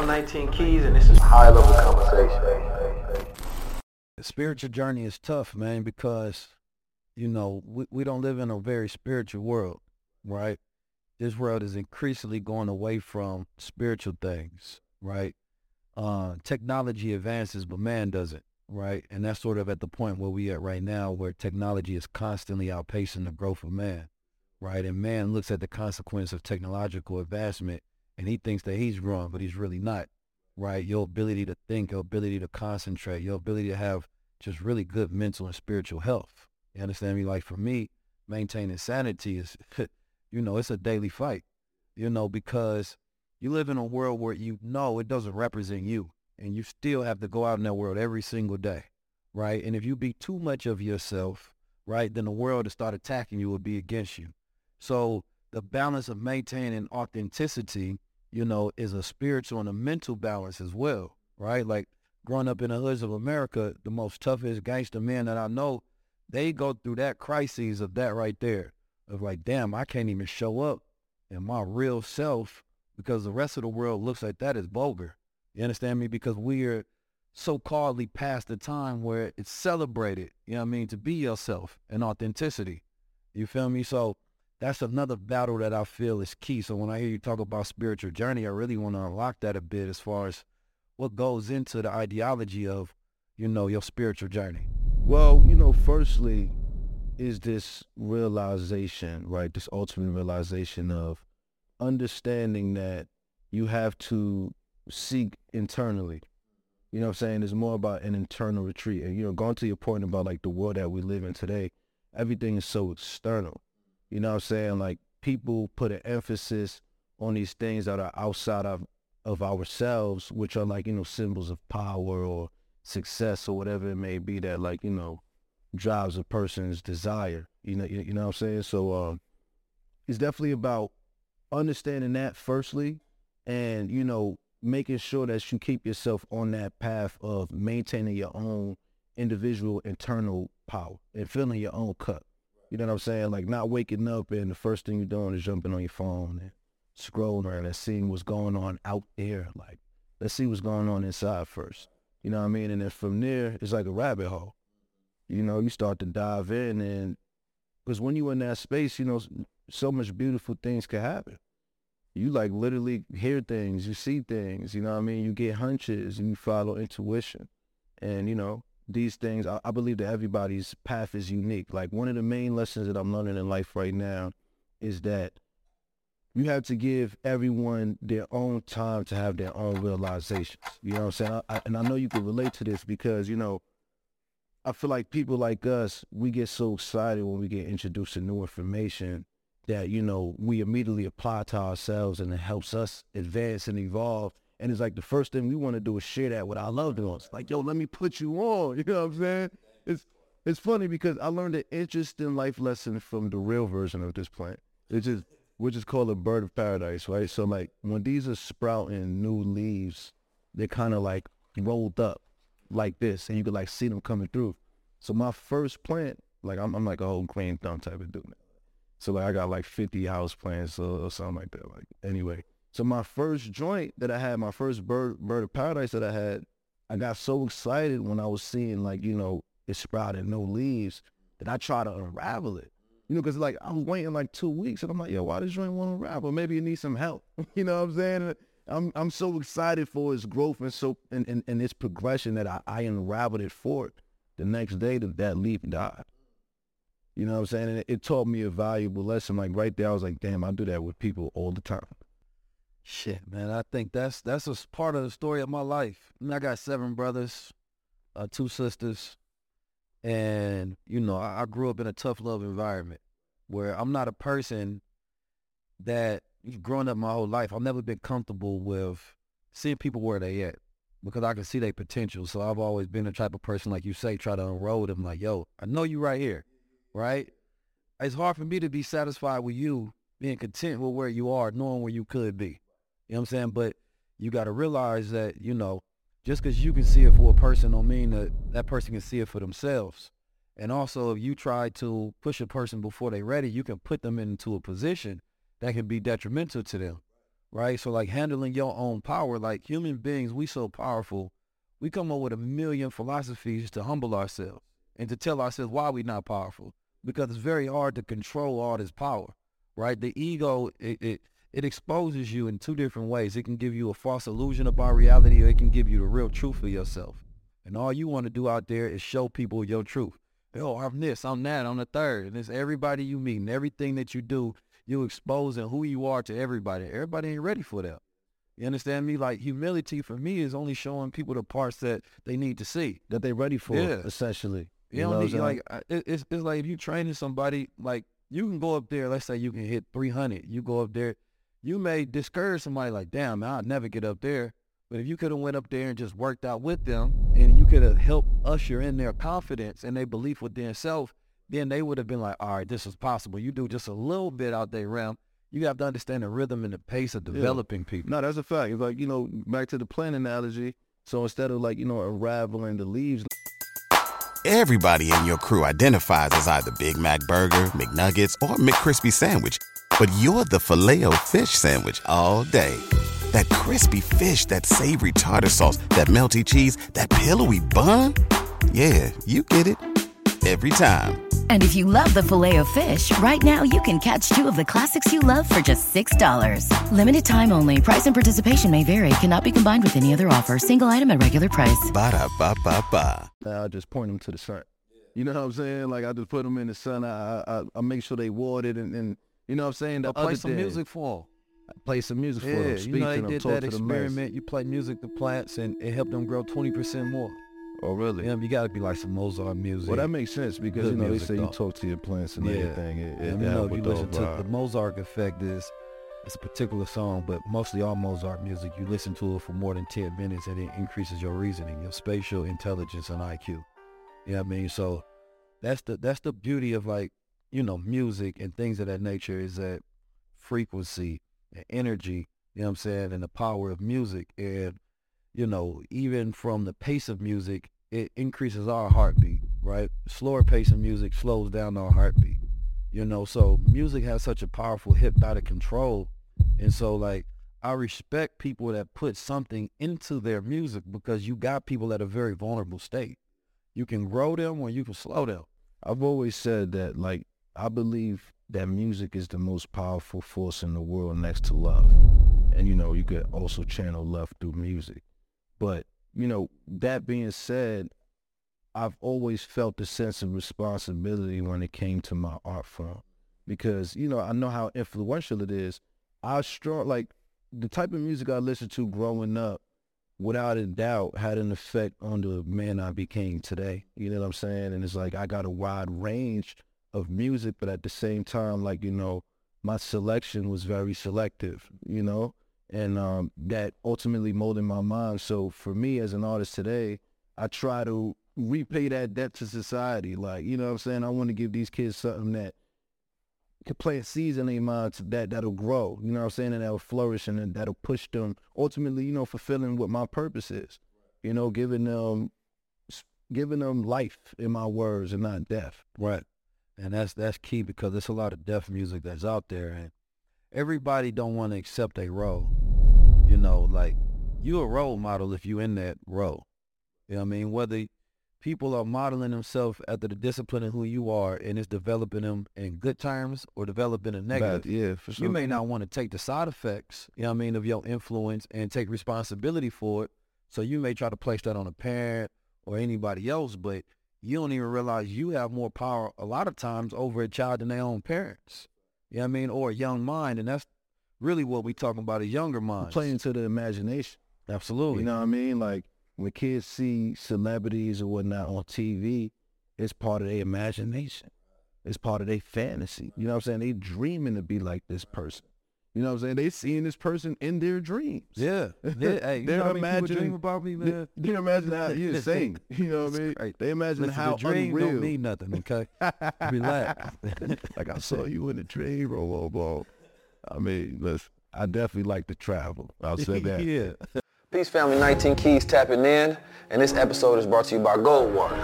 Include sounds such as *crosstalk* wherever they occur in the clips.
I'm 19 Keys, and this is high level conversation. The spiritual journey is tough, man, because you know we, we don't live in a very spiritual world, right? This world is increasingly going away from spiritual things, right? uh, technology advances, but man doesn't, right? And that's sort of at the point where we at right now, where technology is constantly outpacing the growth of man, right? And man looks at the consequence of technological advancement, and he thinks that he's growing, but he's really not, right? Your ability to think, your ability to concentrate, your ability to have just really good mental and spiritual health. You understand me? Like for me, maintaining sanity is, *laughs* you know, it's a daily fight, you know, because you live in a world where you know it doesn't represent you and you still have to go out in that world every single day, right? And if you be too much of yourself, right, then the world to start attacking you will be against you. So the balance of maintaining authenticity, you know, is a spiritual and a mental balance as well, right? Like growing up in the hoods of America, the most toughest gangster men that I know, they go through that crisis of that right there, of like, damn, I can't even show up in my real self because the rest of the world looks at that as vulgar. You understand me? Because we're so calledly past the time where it's celebrated, you know what I mean, to be yourself and authenticity. You feel me? So that's another battle that I feel is key. So when I hear you talk about spiritual journey, I really want to unlock that a bit as far as what goes into the ideology of, you know, your spiritual journey. Well, you know, firstly is this realization, right? This ultimate realization of understanding that you have to seek internally. You know what I'm saying? It's more about an internal retreat. And, you know, going to your point about like the world that we live in today, everything is so external. You know what I'm saying? Like people put an emphasis on these things that are outside of, of ourselves, which are like, you know, symbols of power or success or whatever it may be that like, you know, drives a person's desire. You know, you, you know what I'm saying? So um, it's definitely about understanding that firstly, and you know, making sure that you keep yourself on that path of maintaining your own individual internal power and filling your own cup. You know what I'm saying? Like not waking up and the first thing you're doing is jumping on your phone and scrolling around and seeing what's going on out there. Like, let's see what's going on inside first. You know what I mean? And then from there, it's like a rabbit hole. You know, you start to dive in and because when you're in that space, you know, so much beautiful things can happen. You like literally hear things, you see things, you know what I mean? You get hunches and you follow intuition. And, you know, these things, I, I believe that everybody's path is unique. Like one of the main lessons that I'm learning in life right now is that you have to give everyone their own time to have their own realizations. You know what I'm saying? I, and I know you can relate to this because, you know, I feel like people like us, we get so excited when we get introduced to new information that, you know, we immediately apply to ourselves and it helps us advance and evolve. And it's like the first thing we want to do is share that with our loved ones. Like, yo, let me put you on. *laughs* You know what I'm saying? It's it's funny because I learned an interesting life lesson from the real version of this plant. It's just which is called a bird of paradise, right? So like when these are sprouting new leaves, they're kind of like rolled up like this, and you could like see them coming through. So my first plant, like I'm, I'm like a whole green thumb type of dude. So like I got like 50 house plants or, or something like that. Like anyway, so my first joint that I had, my first bird bird of paradise that I had, I got so excited when I was seeing like you know it sprouted no leaves that I tried to unravel it. You know, because like I was waiting like two weeks, and I'm like, yo, why does joint want to unravel? Maybe it needs some help. *laughs* you know what I'm saying? I'm I'm so excited for its growth and so and, and, and its progression that I, I unraveled it for it. The next day that that leaf died. You know what I'm saying? And it, it, taught me a valuable lesson. Like right there, I was like, damn, I do that with people all the time. Shit, man, I think that's that's a part of the story of my life. I, mean, I got seven brothers, uh, two sisters, and you know, I, I grew up in a tough love environment where I'm not a person that growing up my whole life, I've never been comfortable with seeing people where they at because I can see their potential. So I've always been the type of person, like you say, try to unroll them like, yo, I know you right here, right? It's hard for me to be satisfied with you being content with where you are, knowing where you could be. You know what I'm saying? But you got to realize that, you know, just because you can see it for a person don't mean that that person can see it for themselves. And also, if you try to push a person before they're ready, you can put them into a position that can be detrimental to them, right? So like handling your own power, like human beings, we so powerful. We come up with a million philosophies to humble ourselves and to tell ourselves why we're not powerful because it's very hard to control all this power, right? The ego, it, it, it exposes you in two different ways. It can give you a false illusion about reality or it can give you the real truth of yourself. And all you want to do out there is show people your truth. Oh, I'm this, I'm that, I'm the third. And it's everybody you meet and everything that you do, you exposing who you are to everybody. Everybody ain't ready for that. You understand me? Like humility for me is only showing people the parts that they need to see. That they're ready for, Yeah. essentially. You, know need like I- it's it's like if you're training somebody like you can go up there. Let's say you can hit 300. You go up there, you may discourage somebody like, damn, man, I'd never get up there. But if you could have went up there and just worked out with them, and you could have helped usher in their confidence and their belief within self, then they would have been like, all right, this is possible. You do just a little bit out there realm. You have to understand the rhythm and the pace of developing people. No, that's a fact. It's like, you know, back to the plant analogy. So instead of like, you know, unraveling the leaves, Everybody in your crew identifies as either Big Mac Burger, McNuggets, or McCrispy Sandwich. But you're the filet o fish Sandwich all day. That crispy fish, that savory tartar sauce, that melty cheese, that pillowy bun. Yeah, you get it. Every time. And if you love the filet of fish, right now you can catch two of the classics you love for just $6. Limited time only. Price and participation may vary. Cannot be combined with any other offer. Single item at regular price. Ba-da-ba-ba-ba. I just point them to the sun. You know what I'm saying? Like I just put them in the sun. I I, I make sure they watered and, and you know what I'm saying. The play some day, music for Play some music them. for them. Speak you know they them. did that experiment. You play music to plants, and it helped them grow 20% more. Oh really? Yeah, you got to be like some Mozart music. Well, that makes sense because Good you know they say you talk to your plants and Yeah. everything. It, Yeah, it, you know, if you the listen to the. Mozart effect is it's a particular song, but mostly all Mozart music, you listen to it for more than 10 minutes and it increases your reasoning, your spatial intelligence and IQ. You know what I mean? So that's the that's the beauty of like, you know, music and things of that nature is that frequency and energy, you know what I'm saying, and the power of music. And, you know, even from the pace of music, it increases our heartbeat, right? Slower pace of music slows down our heartbeat. You know, so music has such a powerful hypnotic control. And so like I respect people that put something into their music because you got people at a very vulnerable state. You can grow them or you can slow them. I've always said that, like, I believe that music is the most powerful force in the world next to love. And, you know, you could also channel love through music. But, you know, that being said, I've always felt a sense of responsibility when it came to my art form. Because, you know, I know how influential it is. I strong, like, the type of music I listened to growing up, without a doubt had an effect on the man I became today. You know what I'm saying? And it's like I got a wide range of music, but at the same time, like, you know, my selection was very selective, you know, and um, that ultimately molded my mind. So for me as an artist today, I try to repay that debt to society. Like, you know what I'm saying? I want to give these kids something that could plant seeds in their minds that that'll grow, you know what I'm saying, and that'll flourish and that'll push them ultimately, you know, fulfilling what my purpose is, you know, giving them, giving them life in my words and not death. Right. And that's that's key because there's a lot of deaf music that's out there and everybody don't want to accept a role. You know, like you a role model if you in that role. You know what I mean? Whether people are modeling themselves after the discipline of who you are and it's developing them in good terms or developing in negative. Bad, yeah, for sure. You may not want to take the side effects, you know what I mean, of your influence and take responsibility for it. So you may try to place that on a parent or anybody else, but you don't even realize you have more power a lot of times over a child than their own parents. You know what I mean? Or a young mind. And that's really what we talking about, a younger mind. playing to the imagination. Absolutely. You know what I mean? Like when kids see celebrities or whatnot on TV, it's part of their imagination. It's part of their fantasy. You know what I'm saying? They dreaming to be like this person. You know what I'm saying? They seeing this person in their dreams. Yeah, *laughs* yeah. Hey, you They're know how many people imagining- dream about me, They, man? *laughs* they imagine how you're *laughs* insane. You know what I mean? great. They imagine Listen, how the dream unreal. don't mean nothing. Okay, relax. like I saw you in a dream, blah blah blah. I mean, listen, I definitely like to travel. I'll say that. yeah. Peace Family 19 Keys tapping in, and this episode is brought to you by Goldwater.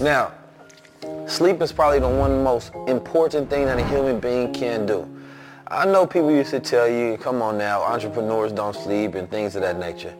Now, sleep is probably the one most important thing that a human being can do. I know people used to tell you, come on now, entrepreneurs don't sleep and things of that nature.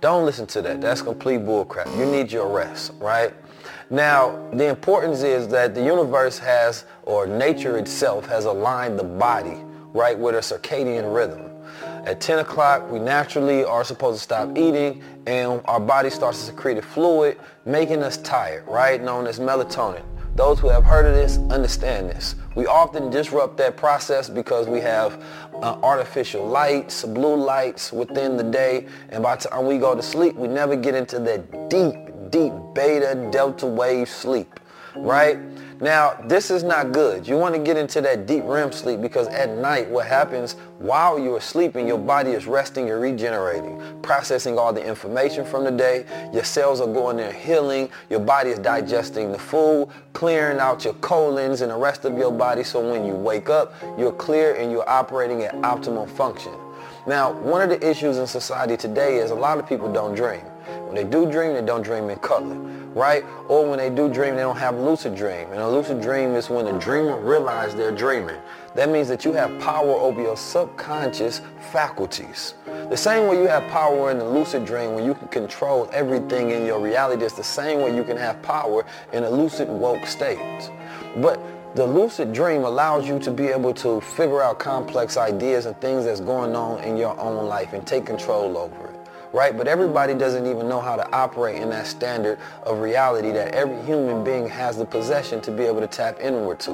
Don't listen to that. That's complete bullcrap. You need your rest, right? Now, the importance is that the universe has, or nature itself has aligned the body, right, with a circadian rhythm. At 10 o'clock, we naturally are supposed to stop eating and our body starts to secrete a fluid, making us tired, right? Known as melatonin. Those who have heard of this understand this. We often disrupt that process because we have uh, artificial lights, blue lights within the day, and by the time we go to sleep, we never get into that deep, deep beta delta wave sleep, right? Now, this is not good. You want to get into that deep REM sleep because at night, what happens while you're sleeping, your body is resting you're regenerating, processing all the information from the day. Your cells are going there healing. Your body is digesting the food, clearing out your colons and the rest of your body. So when you wake up, you're clear and you're operating at optimal function. Now, one of the issues in society today is a lot of people don't dream. When they do dream, they don't dream in color, right? Or when they do dream, they don't have lucid dream. And a lucid dream is when the dreamer realizes they're dreaming. That means that you have power over your subconscious faculties. The same way you have power in the lucid dream when you can control everything in your reality, it's the same way you can have power in a lucid woke state. But the lucid dream allows you to be able to figure out complex ideas and things that's going on in your own life and take control over it right? But everybody doesn't even know how to operate in that standard of reality that every human being has the possession to be able to tap inward to.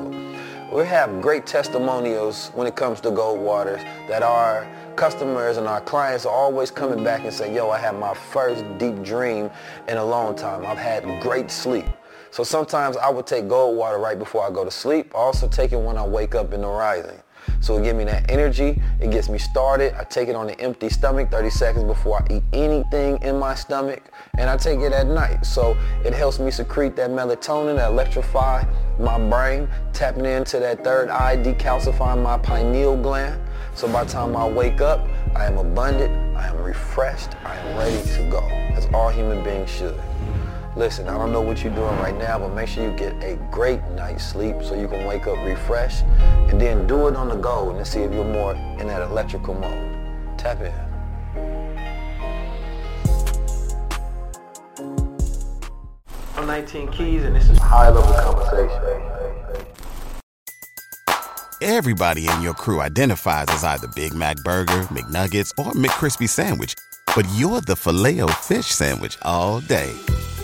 We have great testimonials when it comes to gold Goldwater that our customers and our clients are always coming back and say, yo, I had my first deep dream in a long time. I've had great sleep. So sometimes I would take Goldwater right before I go to sleep. I also take it when I wake up in the rising. So it gives me that energy. It gets me started. I take it on an empty stomach 30 seconds before I eat anything in my stomach. And I take it at night. So it helps me secrete that melatonin, that electrify my brain, tapping into that third eye, decalcifying my pineal gland. So by the time I wake up, I am abundant, I am refreshed, I am ready to go, as all human beings should. Listen, I don't know what you're doing right now, but make sure you get a great night's sleep so you can wake up refreshed. And then do it on the go and see if you're more in that electrical mode. Tap in. I'm 19 Keys and this is high level conversation. Everybody in your crew identifies as either Big Mac Burger, McNuggets, or McCrispy Sandwich. But you're the filet fish Sandwich all day.